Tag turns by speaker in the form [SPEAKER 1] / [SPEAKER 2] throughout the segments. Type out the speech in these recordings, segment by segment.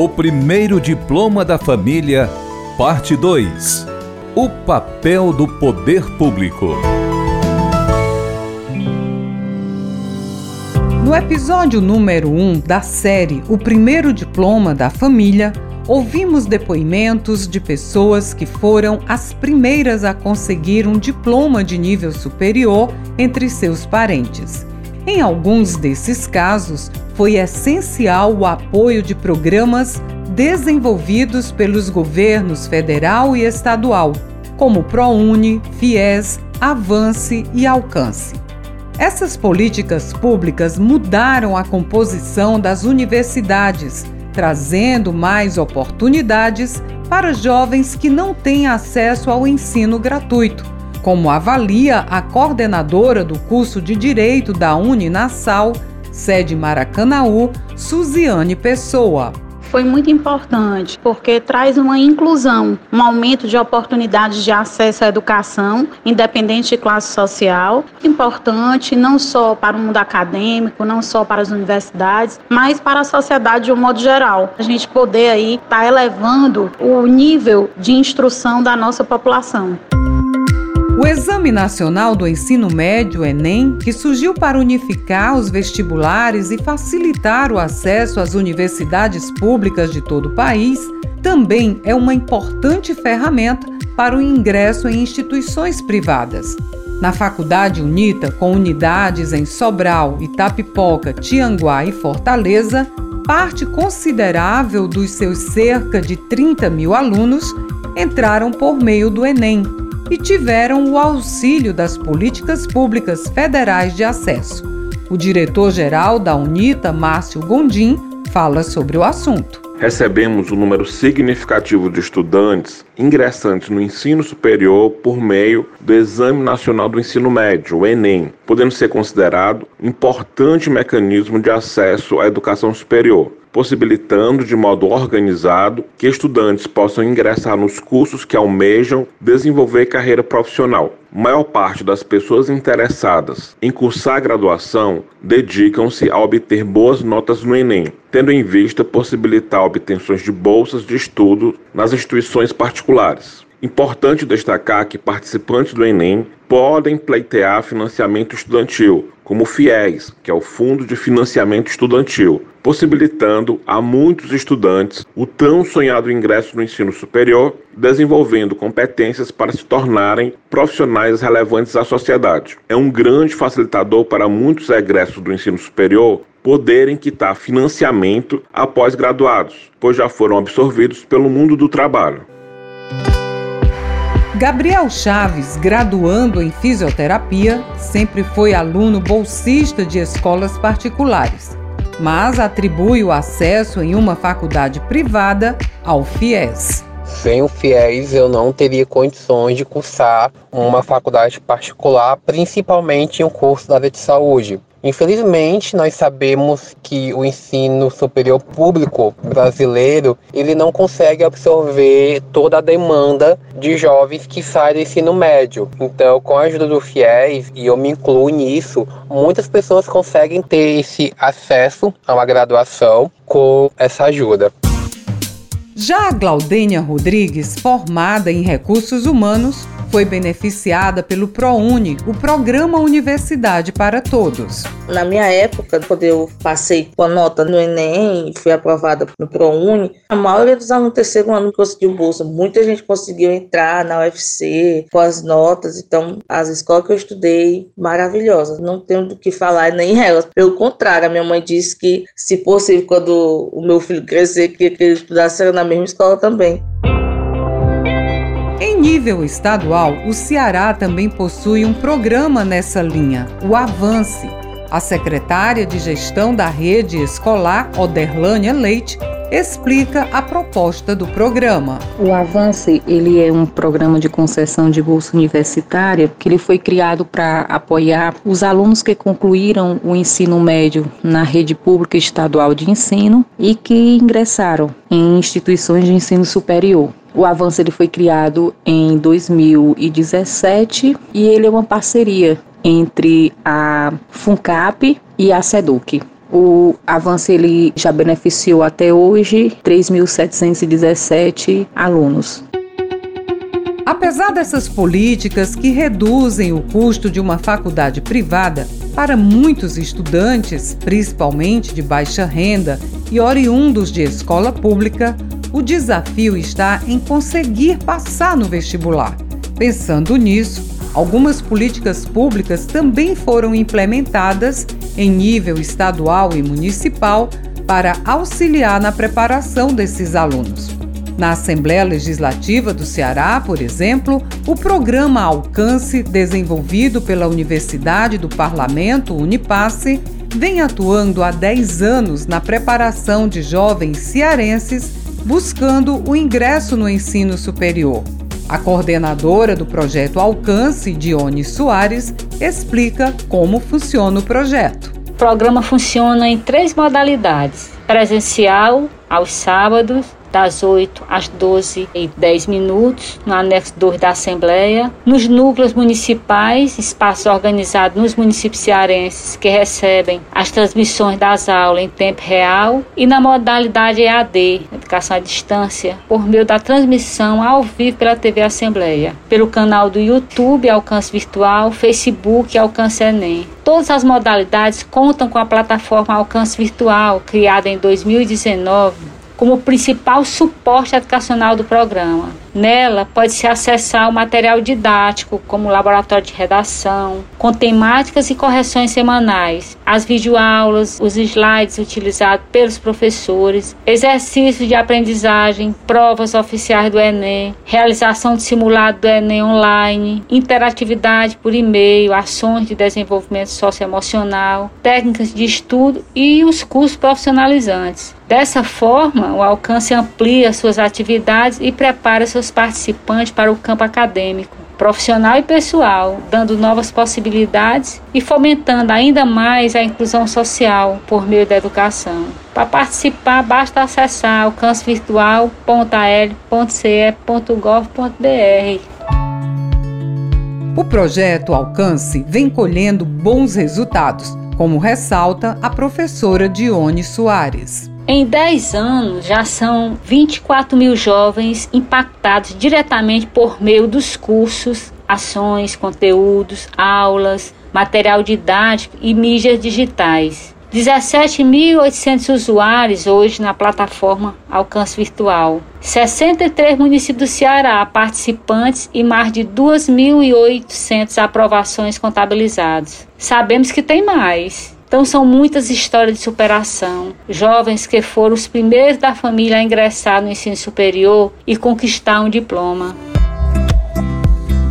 [SPEAKER 1] O primeiro diploma da família, parte 2. O papel do poder público.
[SPEAKER 2] No episódio número 1 um da série O primeiro diploma da família, ouvimos depoimentos de pessoas que foram as primeiras a conseguir um diploma de nível superior entre seus parentes. Em alguns desses casos, foi essencial o apoio de programas desenvolvidos pelos governos federal e estadual, como ProUni, FIES, Avance e Alcance. Essas políticas públicas mudaram a composição das universidades trazendo mais oportunidades para jovens que não têm acesso ao ensino gratuito, como avalia a coordenadora do curso de Direito da Uninassal, sede Maracanaú, Suziane Pessoa
[SPEAKER 3] foi muito importante, porque traz uma inclusão, um aumento de oportunidades de acesso à educação, independente de classe social. Importante não só para o mundo acadêmico, não só para as universidades, mas para a sociedade de um modo geral. A gente poder aí estar tá elevando o nível de instrução da nossa população.
[SPEAKER 2] O Exame Nacional do Ensino Médio, Enem, que surgiu para unificar os vestibulares e facilitar o acesso às universidades públicas de todo o país, também é uma importante ferramenta para o ingresso em instituições privadas. Na Faculdade Unita, com unidades em Sobral, Itapipoca, Tianguá e Fortaleza, parte considerável dos seus cerca de 30 mil alunos entraram por meio do Enem, e tiveram o auxílio das políticas públicas federais de acesso. O diretor-geral da UNITA, Márcio Gondim, fala sobre o assunto.
[SPEAKER 4] Recebemos um número significativo de estudantes ingressantes no ensino superior por meio do Exame Nacional do Ensino Médio, o Enem, podendo ser considerado importante mecanismo de acesso à educação superior possibilitando de modo organizado que estudantes possam ingressar nos cursos que almejam desenvolver carreira profissional. maior parte das pessoas interessadas em cursar graduação dedicam-se a obter boas notas no Enem, tendo em vista possibilitar obtenções de bolsas de estudo nas instituições particulares. Importante destacar que participantes do Enem podem pleitear financiamento estudantil, como o FIES, que é o Fundo de Financiamento Estudantil, possibilitando a muitos estudantes o tão sonhado ingresso no ensino superior, desenvolvendo competências para se tornarem profissionais relevantes à sociedade. É um grande facilitador para muitos egressos do ensino superior poderem quitar financiamento após graduados, pois já foram absorvidos pelo mundo do trabalho.
[SPEAKER 2] Gabriel Chaves, graduando em fisioterapia, sempre foi aluno bolsista de escolas particulares, mas atribui o acesso em uma faculdade privada ao FIES.
[SPEAKER 5] Sem o FIES, eu não teria condições de cursar uma faculdade particular, principalmente em um curso da área de saúde. Infelizmente, nós sabemos que o ensino superior público brasileiro ele não consegue absorver toda a demanda de jovens que saem do ensino médio. Então, com a ajuda do FIES, e eu me incluo nisso, muitas pessoas conseguem ter esse acesso a uma graduação com essa ajuda.
[SPEAKER 2] Já a Glaudênia Rodrigues, formada em recursos humanos, foi beneficiada pelo ProUni, o Programa Universidade para Todos.
[SPEAKER 6] Na minha época, quando eu passei com a nota no Enem e fui aprovada no ProUni, a maioria dos alunos do terceiro ano conseguiu bolsa. Muita gente conseguiu entrar na UFC com as notas. Então, as escolas que eu estudei, maravilhosas. Não tenho do que falar nem elas. Pelo contrário, a minha mãe disse que, se possível, quando o meu filho crescer, que ele estudasse na mesma escola também.
[SPEAKER 2] Em nível estadual, o Ceará também possui um programa nessa linha, o Avance. A secretária de Gestão da Rede Escolar, Oderlânia Leite, explica a proposta do programa.
[SPEAKER 7] O Avance, ele é um programa de concessão de bolsa universitária que ele foi criado para apoiar os alunos que concluíram o ensino médio na rede pública estadual de ensino e que ingressaram em instituições de ensino superior. O Avanço ele foi criado em 2017 e ele é uma parceria entre a FUNCAP e a SEDUC. O avanço ele já beneficiou até hoje 3.717 alunos.
[SPEAKER 2] Apesar dessas políticas que reduzem o custo de uma faculdade privada, para muitos estudantes, principalmente de baixa renda e oriundos de escola pública, o desafio está em conseguir passar no vestibular. Pensando nisso, algumas políticas públicas também foram implementadas em nível estadual e municipal para auxiliar na preparação desses alunos. Na Assembleia Legislativa do Ceará, por exemplo, o programa Alcance, desenvolvido pela Universidade do Parlamento, Unipasse, vem atuando há 10 anos na preparação de jovens cearenses buscando o ingresso no ensino superior. A coordenadora do projeto Alcance, Dione Soares, explica como funciona o projeto.
[SPEAKER 8] O programa funciona em três modalidades: presencial, aos sábados, das 8 às 12 e 10 minutos, no anexo 2 da Assembleia, nos núcleos municipais, espaços organizados nos municípios cearenses que recebem as transmissões das aulas em tempo real e na modalidade EAD, Educação à Distância, por meio da transmissão ao vivo pela TV Assembleia, pelo canal do YouTube Alcance Virtual, Facebook Alcance Enem. Todas as modalidades contam com a plataforma Alcance Virtual, criada em 2019 como principal suporte educacional do programa. Nela pode-se acessar o material didático, como laboratório de redação, com temáticas e correções semanais, as videoaulas, os slides utilizados pelos professores, exercícios de aprendizagem, provas oficiais do Enem, realização de simulado do Enem online, interatividade por e-mail, ações de desenvolvimento socioemocional, técnicas de estudo e os cursos profissionalizantes. Dessa forma, o alcance amplia suas atividades e prepara seus participantes para o campo acadêmico, profissional e pessoal, dando novas possibilidades e fomentando ainda mais a inclusão social por meio da educação. Para participar, basta acessar alcancevirtual.al.ce.gov.br.
[SPEAKER 2] O projeto Alcance vem colhendo bons resultados, como ressalta a professora Dione Soares.
[SPEAKER 8] Em 10 anos, já são 24 mil jovens impactados diretamente por meio dos cursos, ações, conteúdos, aulas, material didático e mídias digitais. 17.800 usuários hoje na plataforma Alcance Virtual. 63 municípios do Ceará participantes e mais de 2.800 aprovações contabilizadas. Sabemos que tem mais. Então são muitas histórias de superação, jovens que foram os primeiros da família a ingressar no ensino superior e conquistar um diploma.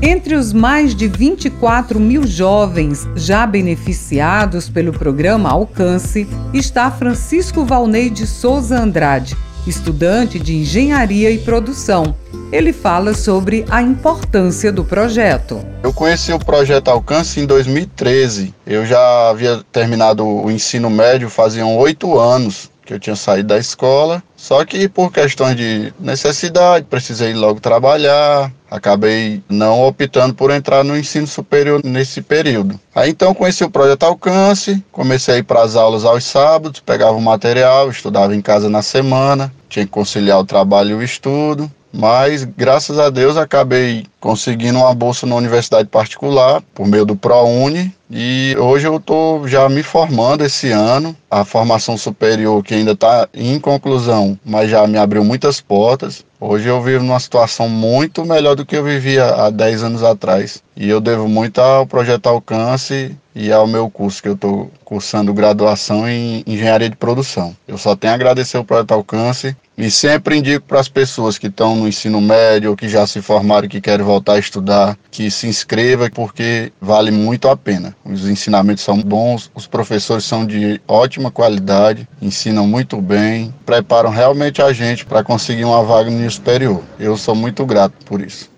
[SPEAKER 2] Entre os mais de 24 mil jovens já beneficiados pelo programa Alcance está Francisco Valnei de Souza Andrade, estudante de Engenharia e Produção ele fala sobre a importância do projeto.
[SPEAKER 9] Eu conheci o projeto Alcance em 2013. Eu já havia terminado o ensino médio faziam oito anos que eu tinha saído da escola, só que por questões de necessidade, precisei logo trabalhar, acabei não optando por entrar no ensino superior nesse período. Aí então conheci o projeto Alcance, comecei a ir para as aulas aos sábados, pegava o material, estudava em casa na semana, tinha que conciliar o trabalho e o estudo. Mas graças a Deus acabei conseguindo uma bolsa na universidade particular por meio do ProUni e hoje eu estou já me formando esse ano. A formação superior que ainda está em conclusão, mas já me abriu muitas portas. Hoje eu vivo numa situação muito melhor do que eu vivia há 10 anos atrás. E eu devo muito ao projeto Alcance e ao meu curso que eu estou cursando graduação em engenharia de produção. Eu só tenho a agradecer ao projeto Alcance e sempre indico para as pessoas que estão no ensino médio ou que já se formaram e que querem voltar a estudar, que se inscreva porque vale muito a pena. Os ensinamentos são bons, os professores são de ótima qualidade, ensinam muito bem, preparam realmente a gente para conseguir uma vaga no superior. Eu sou muito grato por isso.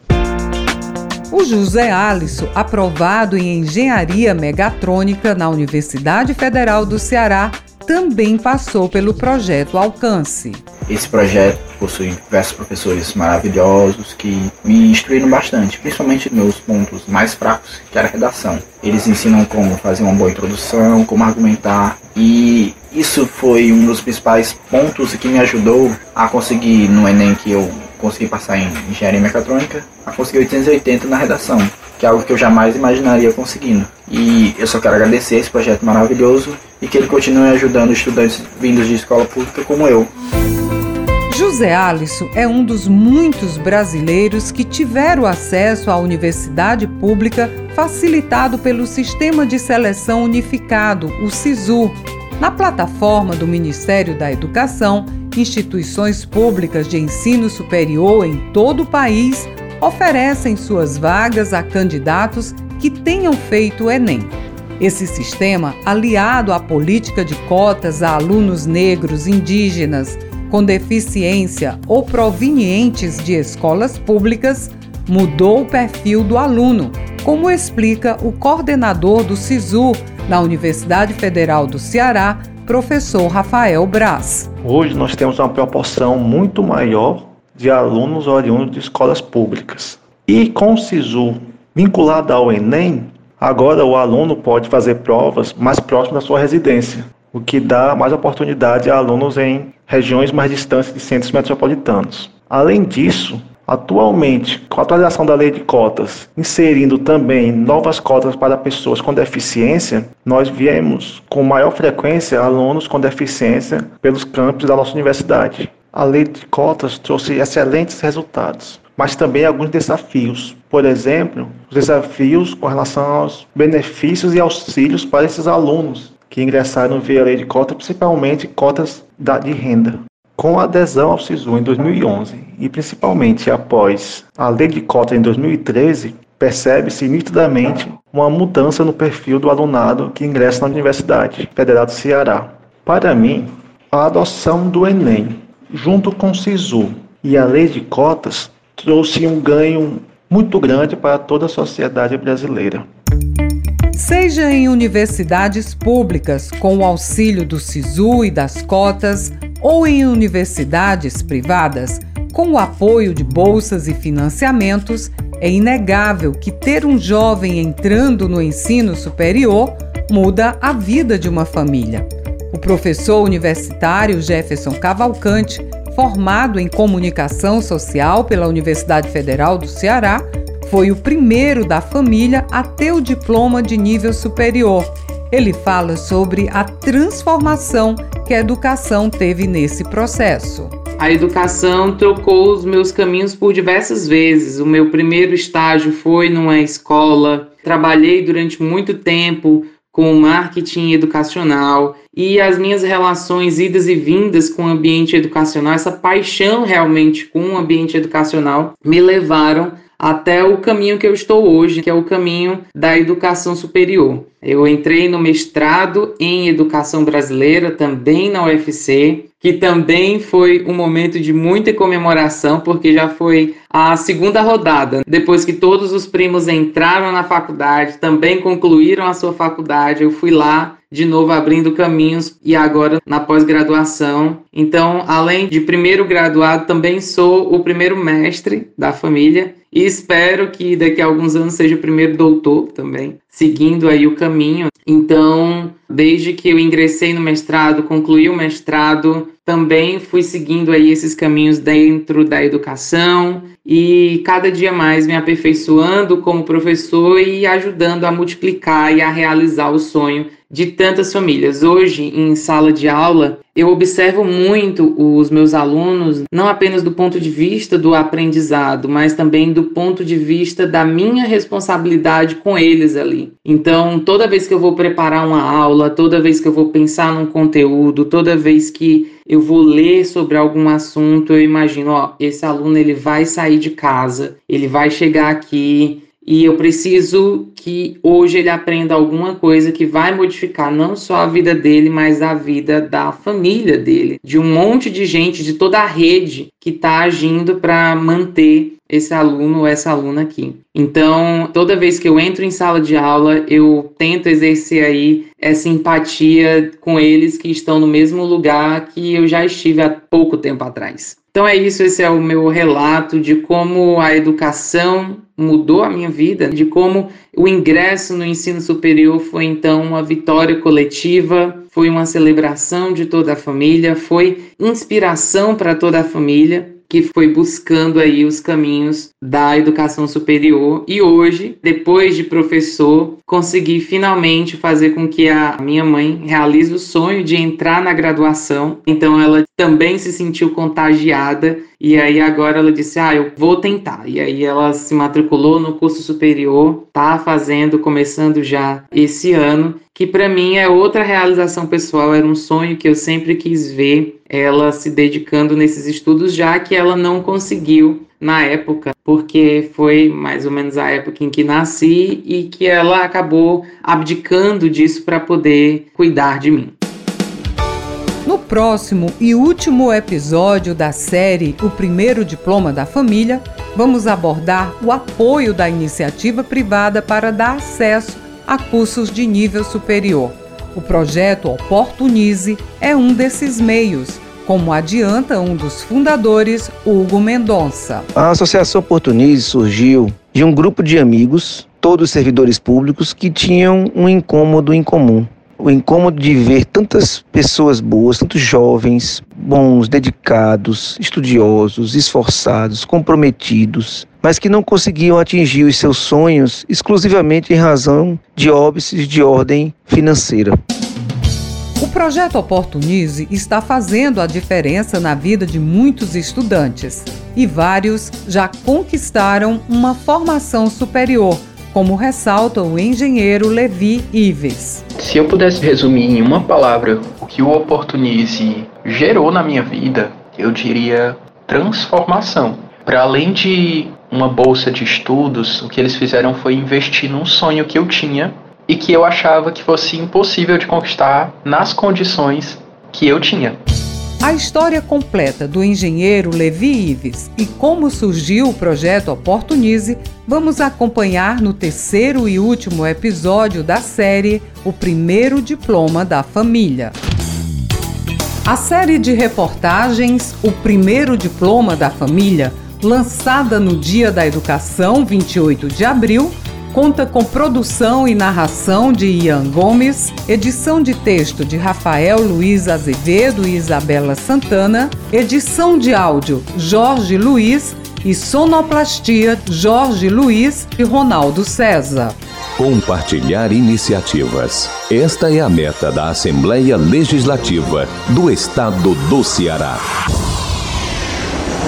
[SPEAKER 2] O José Alisson, aprovado em Engenharia Megatrônica na Universidade Federal do Ceará, também passou pelo projeto Alcance.
[SPEAKER 10] Esse projeto possui diversos professores maravilhosos que me instruíram bastante, principalmente meus pontos mais fracos, que era a redação. Eles ensinam como fazer uma boa introdução, como argumentar e Isso foi um dos principais pontos que me ajudou a conseguir no Enem que eu consegui passar em engenharia mecatrônica, a conseguir 880 na redação, que é algo que eu jamais imaginaria conseguindo. E eu só quero agradecer esse projeto maravilhoso e que ele continue ajudando estudantes vindos de escola pública como eu.
[SPEAKER 2] José Alisson é um dos muitos brasileiros que tiveram acesso à universidade pública facilitado pelo Sistema de Seleção Unificado, o SISU. Na plataforma do Ministério da Educação, instituições públicas de ensino superior em todo o país oferecem suas vagas a candidatos que tenham feito o Enem. Esse sistema, aliado à política de cotas a alunos negros, indígenas, com deficiência ou provenientes de escolas públicas, mudou o perfil do aluno, como explica o coordenador do SISU na Universidade Federal do Ceará, professor Rafael Braz.
[SPEAKER 11] Hoje nós temos uma proporção muito maior de alunos oriundos de escolas públicas. E com o SISU vinculado ao Enem, agora o aluno pode fazer provas mais próximas da sua residência, o que dá mais oportunidade a alunos em regiões mais distantes de centros metropolitanos. Além disso, Atualmente, com a atualização da lei de cotas, inserindo também novas cotas para pessoas com deficiência, nós viemos com maior frequência alunos com deficiência pelos campos da nossa universidade. A lei de cotas trouxe excelentes resultados, mas também alguns desafios. Por exemplo, os desafios com relação aos benefícios e auxílios para esses alunos que ingressaram via lei de cotas, principalmente cotas de renda. Com a adesão ao SISU em 2011 e principalmente após a lei de cota em 2013, percebe-se nitidamente uma mudança no perfil do alunado que ingressa na Universidade Federal do Ceará. Para mim, a adoção do Enem, junto com o SISU e a lei de cotas, trouxe um ganho muito grande para toda a sociedade brasileira.
[SPEAKER 2] Seja em universidades públicas, com o auxílio do SISU e das cotas, ou em universidades privadas, com o apoio de bolsas e financiamentos, é inegável que ter um jovem entrando no ensino superior muda a vida de uma família. O professor universitário Jefferson Cavalcante, formado em comunicação social pela Universidade Federal do Ceará, foi o primeiro da família a ter o diploma de nível superior. Ele fala sobre a transformação que a educação teve nesse processo.
[SPEAKER 12] A educação trocou os meus caminhos por diversas vezes. O meu primeiro estágio foi numa escola. Trabalhei durante muito tempo com marketing educacional e as minhas relações idas e vindas com o ambiente educacional, essa paixão realmente com o ambiente educacional me levaram até o caminho que eu estou hoje, que é o caminho da educação superior. Eu entrei no mestrado em educação brasileira, também na UFC, que também foi um momento de muita comemoração, porque já foi a segunda rodada. Depois que todos os primos entraram na faculdade, também concluíram a sua faculdade, eu fui lá de novo abrindo caminhos e agora na pós-graduação. Então, além de primeiro graduado, também sou o primeiro mestre da família e espero que daqui a alguns anos seja o primeiro doutor também, seguindo aí o caminho. Então, desde que eu ingressei no mestrado, concluí o mestrado, também fui seguindo aí esses caminhos dentro da educação e cada dia mais me aperfeiçoando como professor e ajudando a multiplicar e a realizar o sonho de tantas famílias. Hoje, em sala de aula, eu observo muito os meus alunos, não apenas do ponto de vista do aprendizado, mas também do ponto de vista da minha responsabilidade com eles ali. Então, toda vez que eu vou preparar uma aula, toda vez que eu vou pensar num conteúdo, toda vez que eu vou ler sobre algum assunto, eu imagino, ó, esse aluno ele vai sair de casa, ele vai chegar aqui, e eu preciso que hoje ele aprenda alguma coisa que vai modificar não só a vida dele, mas a vida da família dele, de um monte de gente, de toda a rede que está agindo para manter esse aluno ou essa aluna aqui. Então, toda vez que eu entro em sala de aula, eu tento exercer aí essa empatia com eles que estão no mesmo lugar que eu já estive há pouco tempo atrás. Então é isso, esse é o meu relato de como a educação mudou a minha vida, de como o ingresso no ensino superior foi então uma vitória coletiva, foi uma celebração de toda a família, foi inspiração para toda a família que foi buscando aí os caminhos da educação superior e hoje, depois de professor, consegui finalmente fazer com que a minha mãe realize o sonho de entrar na graduação. Então ela também se sentiu contagiada e aí agora ela disse: "Ah, eu vou tentar". E aí ela se matriculou no curso superior, tá fazendo, começando já esse ano, que para mim é outra realização pessoal, era um sonho que eu sempre quis ver ela se dedicando nesses estudos, já que ela não conseguiu na época, porque foi mais ou menos a época em que nasci e que ela acabou abdicando disso para poder cuidar de mim.
[SPEAKER 2] No próximo e último episódio da série O Primeiro Diploma da Família, vamos abordar o apoio da iniciativa privada para dar acesso a cursos de nível superior. O projeto Oportunize é um desses meios, como adianta um dos fundadores, Hugo Mendonça.
[SPEAKER 13] A Associação Oportunize surgiu de um grupo de amigos, todos servidores públicos, que tinham um incômodo em comum o incômodo de ver tantas pessoas boas, tantos jovens, bons, dedicados, estudiosos, esforçados, comprometidos, mas que não conseguiam atingir os seus sonhos exclusivamente em razão de óbices de ordem financeira.
[SPEAKER 2] O projeto Oportunize está fazendo a diferença na vida de muitos estudantes e vários já conquistaram uma formação superior como ressalta o engenheiro Levi Ives.
[SPEAKER 14] Se eu pudesse resumir em uma palavra o que o Oportunize gerou na minha vida, eu diria transformação. Para além de uma bolsa de estudos, o que eles fizeram foi investir num sonho que eu tinha e que eu achava que fosse impossível de conquistar nas condições que eu tinha.
[SPEAKER 2] A história completa do engenheiro Levi Ives e como surgiu o projeto Oportunize vamos acompanhar no terceiro e último episódio da série O Primeiro Diploma da Família. A série de reportagens O Primeiro Diploma da Família, lançada no Dia da Educação, 28 de abril, conta com produção e narração de Ian Gomes, edição de texto de Rafael Luiz Azevedo e Isabela Santana, edição de áudio Jorge Luiz e sonoplastia Jorge Luiz e Ronaldo César.
[SPEAKER 1] Compartilhar iniciativas. Esta é a meta da Assembleia Legislativa do Estado do Ceará.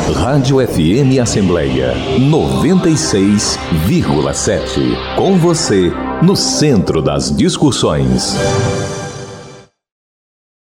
[SPEAKER 1] Rádio FM Assembleia 96,7. Com você, no centro das discussões.